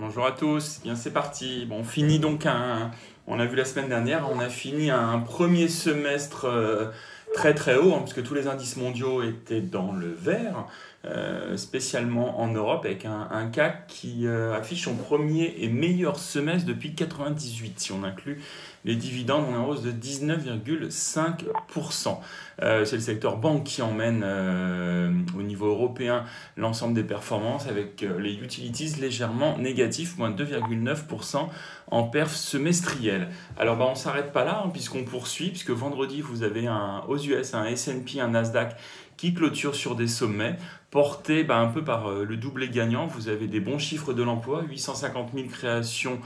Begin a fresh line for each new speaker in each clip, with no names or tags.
Bonjour à tous, bien c'est parti. Bon, on finit donc un, on a vu la semaine dernière, on a fini un premier semestre euh, très très haut, hein, puisque tous les indices mondiaux étaient dans le vert, euh, spécialement en Europe, avec un, CAC qui euh, affiche son premier et meilleur semestre depuis 98, si on inclut les dividendes, on est en hausse de 19,5%. Euh, c'est le secteur banque qui emmène au niveau européen l'ensemble des performances, avec les utilities légèrement négatifs, moins 2,9% en perf semestriel. Alors bah, on ne s'arrête pas là, hein, puisqu'on poursuit, puisque vendredi, vous avez un, aux US un S&P, un Nasdaq qui clôture sur des sommets portés bah, un peu par euh, le doublé gagnant. Vous avez des bons chiffres de l'emploi, 850 000 créations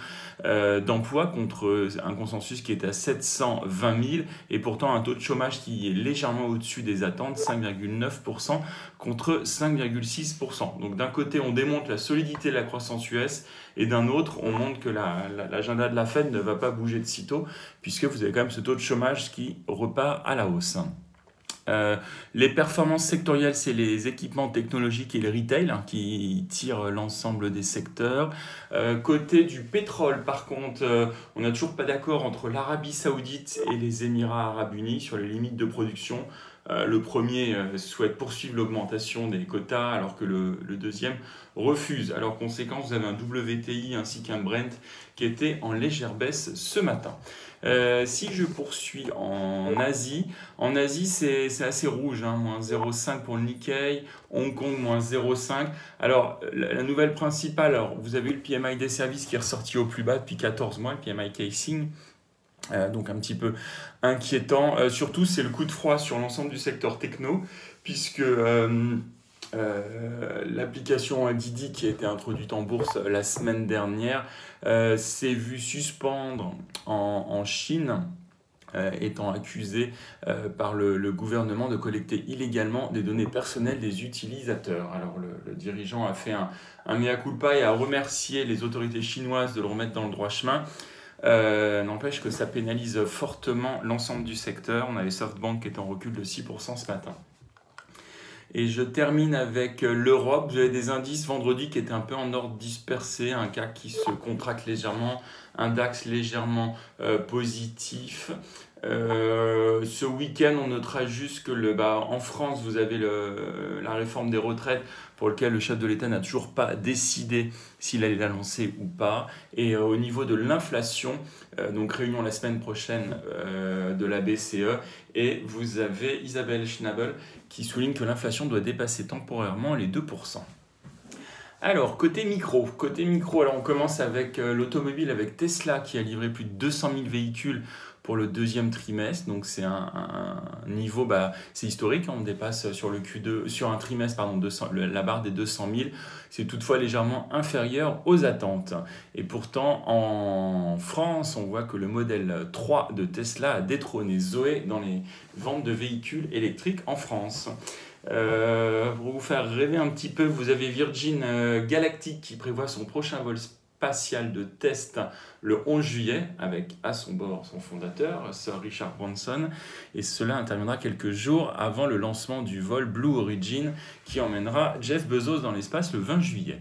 euh, d'emplois contre un consensus qui est à 720 000 et pourtant un taux de chômage qui est légèrement au-dessus des attentes, 5,9% contre 5,6%. Donc d'un côté, on démontre la solidité de la croissance US et d'un autre, on montre que l'agenda de la Fed ne va pas bouger de sitôt puisque vous avez quand même ce taux de chômage qui repart à la hausse. Euh, les performances sectorielles, c'est les équipements technologiques et le retail hein, qui tirent l'ensemble des secteurs. Euh, côté du pétrole, par contre, euh, on n'a toujours pas d'accord entre l'Arabie saoudite et les Émirats arabes unis sur les limites de production. Le premier souhaite poursuivre l'augmentation des quotas alors que le, deuxième refuse. Alors conséquence, vous avez un WTI ainsi qu'un Brent qui était en légère baisse ce matin. Euh, si je poursuis en Asie, en Asie c'est assez rouge, hein, moins 0,5 pour le Nikkei, Hong Kong moins 0,5. Alors la, nouvelle principale, vous avez eu le PMI des services qui est ressorti au plus bas depuis 14 mois, le PMI Casing. Euh, donc un petit peu inquiétant. Euh, surtout, c'est le coup de froid sur l'ensemble du secteur techno, puisque euh, l'application Didi qui a été introduite en bourse la semaine dernière s'est vue suspendre en, Chine. Étant accusée par le, gouvernement de collecter illégalement des données personnelles des utilisateurs. Alors le, dirigeant a fait un, mea culpa et a remercié les autorités chinoises de le remettre dans le droit chemin. N'empêche que ça pénalise fortement l'ensemble du secteur. On avait SoftBank qui est en recul de 6% ce matin. Et je termine avec euh, l'Europe. Avez des indices vendredi qui étaient un peu en ordre dispersé, un CAC qui se contracte légèrement, un DAX légèrement euh, positif. Euh, ce week-end, on notera juste que bah, en France, vous avez la réforme des retraites pour lequel le chef de l'État n'a toujours pas décidé s'il allait la lancer ou pas. Et au niveau de l'inflation, donc réunion la semaine prochaine de la BCE, et vous avez Isabelle Schnabel qui souligne que l'inflation doit dépasser temporairement les 2%. Alors, côté micro, côté micro, alors on commence avec euh, l'automobile, avec Tesla qui a livré plus de 200 000 véhicules pour le deuxième trimestre. Donc c'est un, niveau, bah, c'est historique, hein. on dépasse sur le Q2, sur un trimestre, pardon, 200, la barre des 200 000. C'est toutefois légèrement inférieur aux attentes. Et pourtant, en France, on voit que le modèle 3 de Tesla a détrôné Zoé dans les ventes de véhicules électriques en France. Euh, pour vous faire rêver un petit peu, vous avez Virgin euh, Galactic qui prévoit son prochain vol de test le 11 juillet avec à son bord son fondateur, Sir Richard Branson, et cela interviendra quelques jours avant le lancement du vol Blue Origin qui emmènera Jeff Bezos dans l'espace le 20 juillet.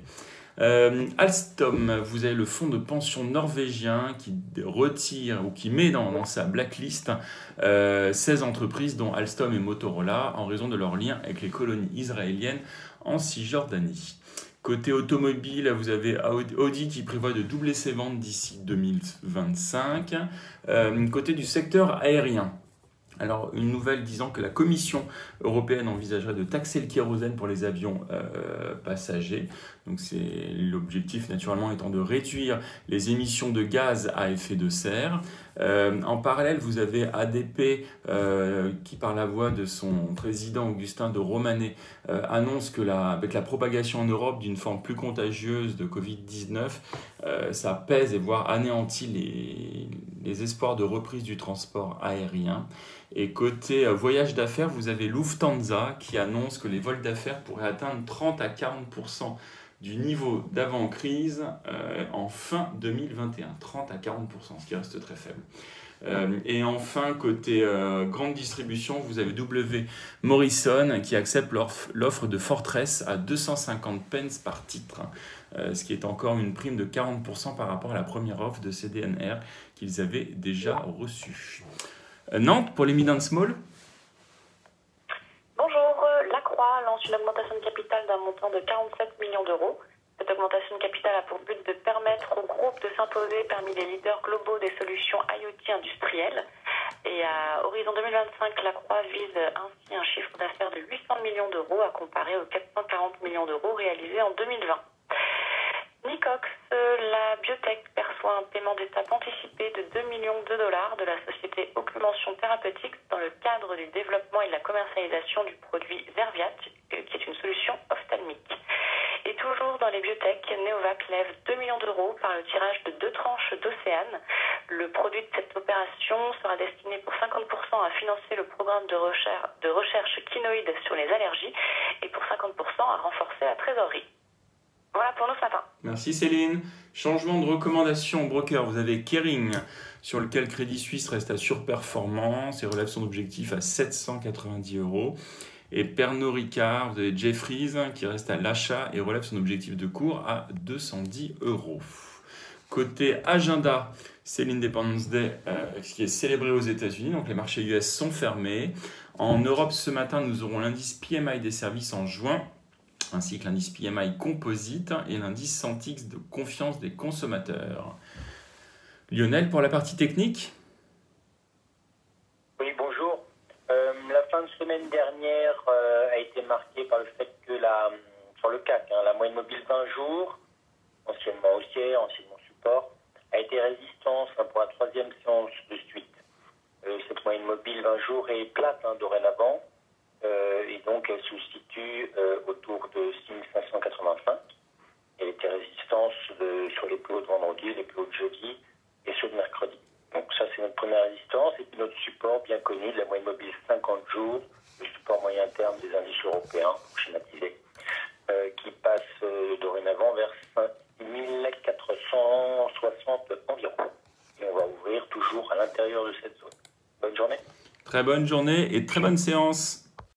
Euh, Alstom, vous avez le fonds de pension norvégien qui retire ou qui met dans, sa blacklist 16 euh, entreprises dont Alstom et Motorola en raison de leur lien avec les colonies israéliennes en Cisjordanie. Côté automobile, vous avez Audi qui prévoit de doubler ses ventes d'ici 2025. Euh, côté du secteur aérien, alors, une nouvelle disant que la Commission européenne envisagerait de taxer le kérosène pour les avions euh, passagers. Donc, c'est l'objectif naturellement étant de réduire les émissions de gaz à effet de serre. Euh, en parallèle, vous avez ADP euh, qui, par la voix de son président Augustin de Romanet, annonce que la, propagation en Europe d'une forme plus contagieuse de Covid-19, ça pèse et voire anéantit les, les espoirs de reprise du transport aérien. Et côté euh, voyage d'affaires, vous avez Lufthansa qui annonce que les vols d'affaires pourraient atteindre 30 à 40% du niveau d'avant-crise euh, en fin 2021. 30 à 40%, ce qui reste très faible. et enfin, côté grande distribution, vous avez W Morrison qui accepte l'offre de Fortress à 250 pence par titre, ce qui est encore une prime de 40% par rapport à la première offre de CDNR qu'ils avaient déjà reçue. Nantes pour les mid and small
lance une augmentation de capital d'un montant de 47 millions d'euros. Cette augmentation de capital a pour but de permettre au groupe de s'imposer parmi les leaders globaux des solutions IoT industrielles. Et à horizon 2025, la Croix vise ainsi un chiffre d'affaires de 800 millions d'euros à comparer aux 440 millions d'euros réalisés en 2020. Nicox, la biotech perçoit un paiement d'étape anticipé de 2 millions de dollars de la société Ocumention Thérapeutique dans le cadre du développement et de la commercialisation du produit Zerviat, euh, qui est une solution ophtalmique. Et toujours dans les biotech, Neovac lève 2 millions d'euros par le tirage de deux tranches d'Océane. Le produit de cette opération sera destiné pour 50% à financer le programme de recherche, de kinoïde sur les allergies et pour 50% à renforcer la trésorerie. Voilà pour nous ce matin.
Merci Céline. Changement de recommandation broker, vous avez Kering sur lequel Crédit Suisse reste à surperformance et relève son objectif à 790 euros. Et Pernod Ricard, vous avez Jeffries qui reste à l'achat et relève son objectif de cours à 210 euros. Côté agenda, c'est l'Independence Day euh, qui est célébré aux États-Unis, donc les marchés US sont fermés. En Europe, ce matin, nous aurons l'indice PMI des services en juin ainsi que l'indice PMI composite et l'indice Santix de confiance des consommateurs. Lionel, pour la partie technique
Oui, bonjour. Euh, la fin de semaine dernière euh, a été marquée par le fait que la, sur le CAC, hein, la moyenne mobile 20 jours, anciennement haussière, anciennement support, a été résistance pour la troisième séance de suite. Euh, cette moyenne mobile 20 jours est plate hein, dorénavant. Euh, et donc elle se situe euh, autour de 6585. Elle était résistance sur les plus hauts de vendredi, les plus hauts de jeudi et ceux de mercredi. Donc ça c'est notre première résistance et puis notre support bien connu de la moyenne mobile 50 jours, le support moyen terme des indices européens schématisé, euh, qui passe dorénavant vers 5460 environ. Et on va ouvrir toujours à l'intérieur de cette zone. Bonne journée.
Très bonne journée et très bonne séance.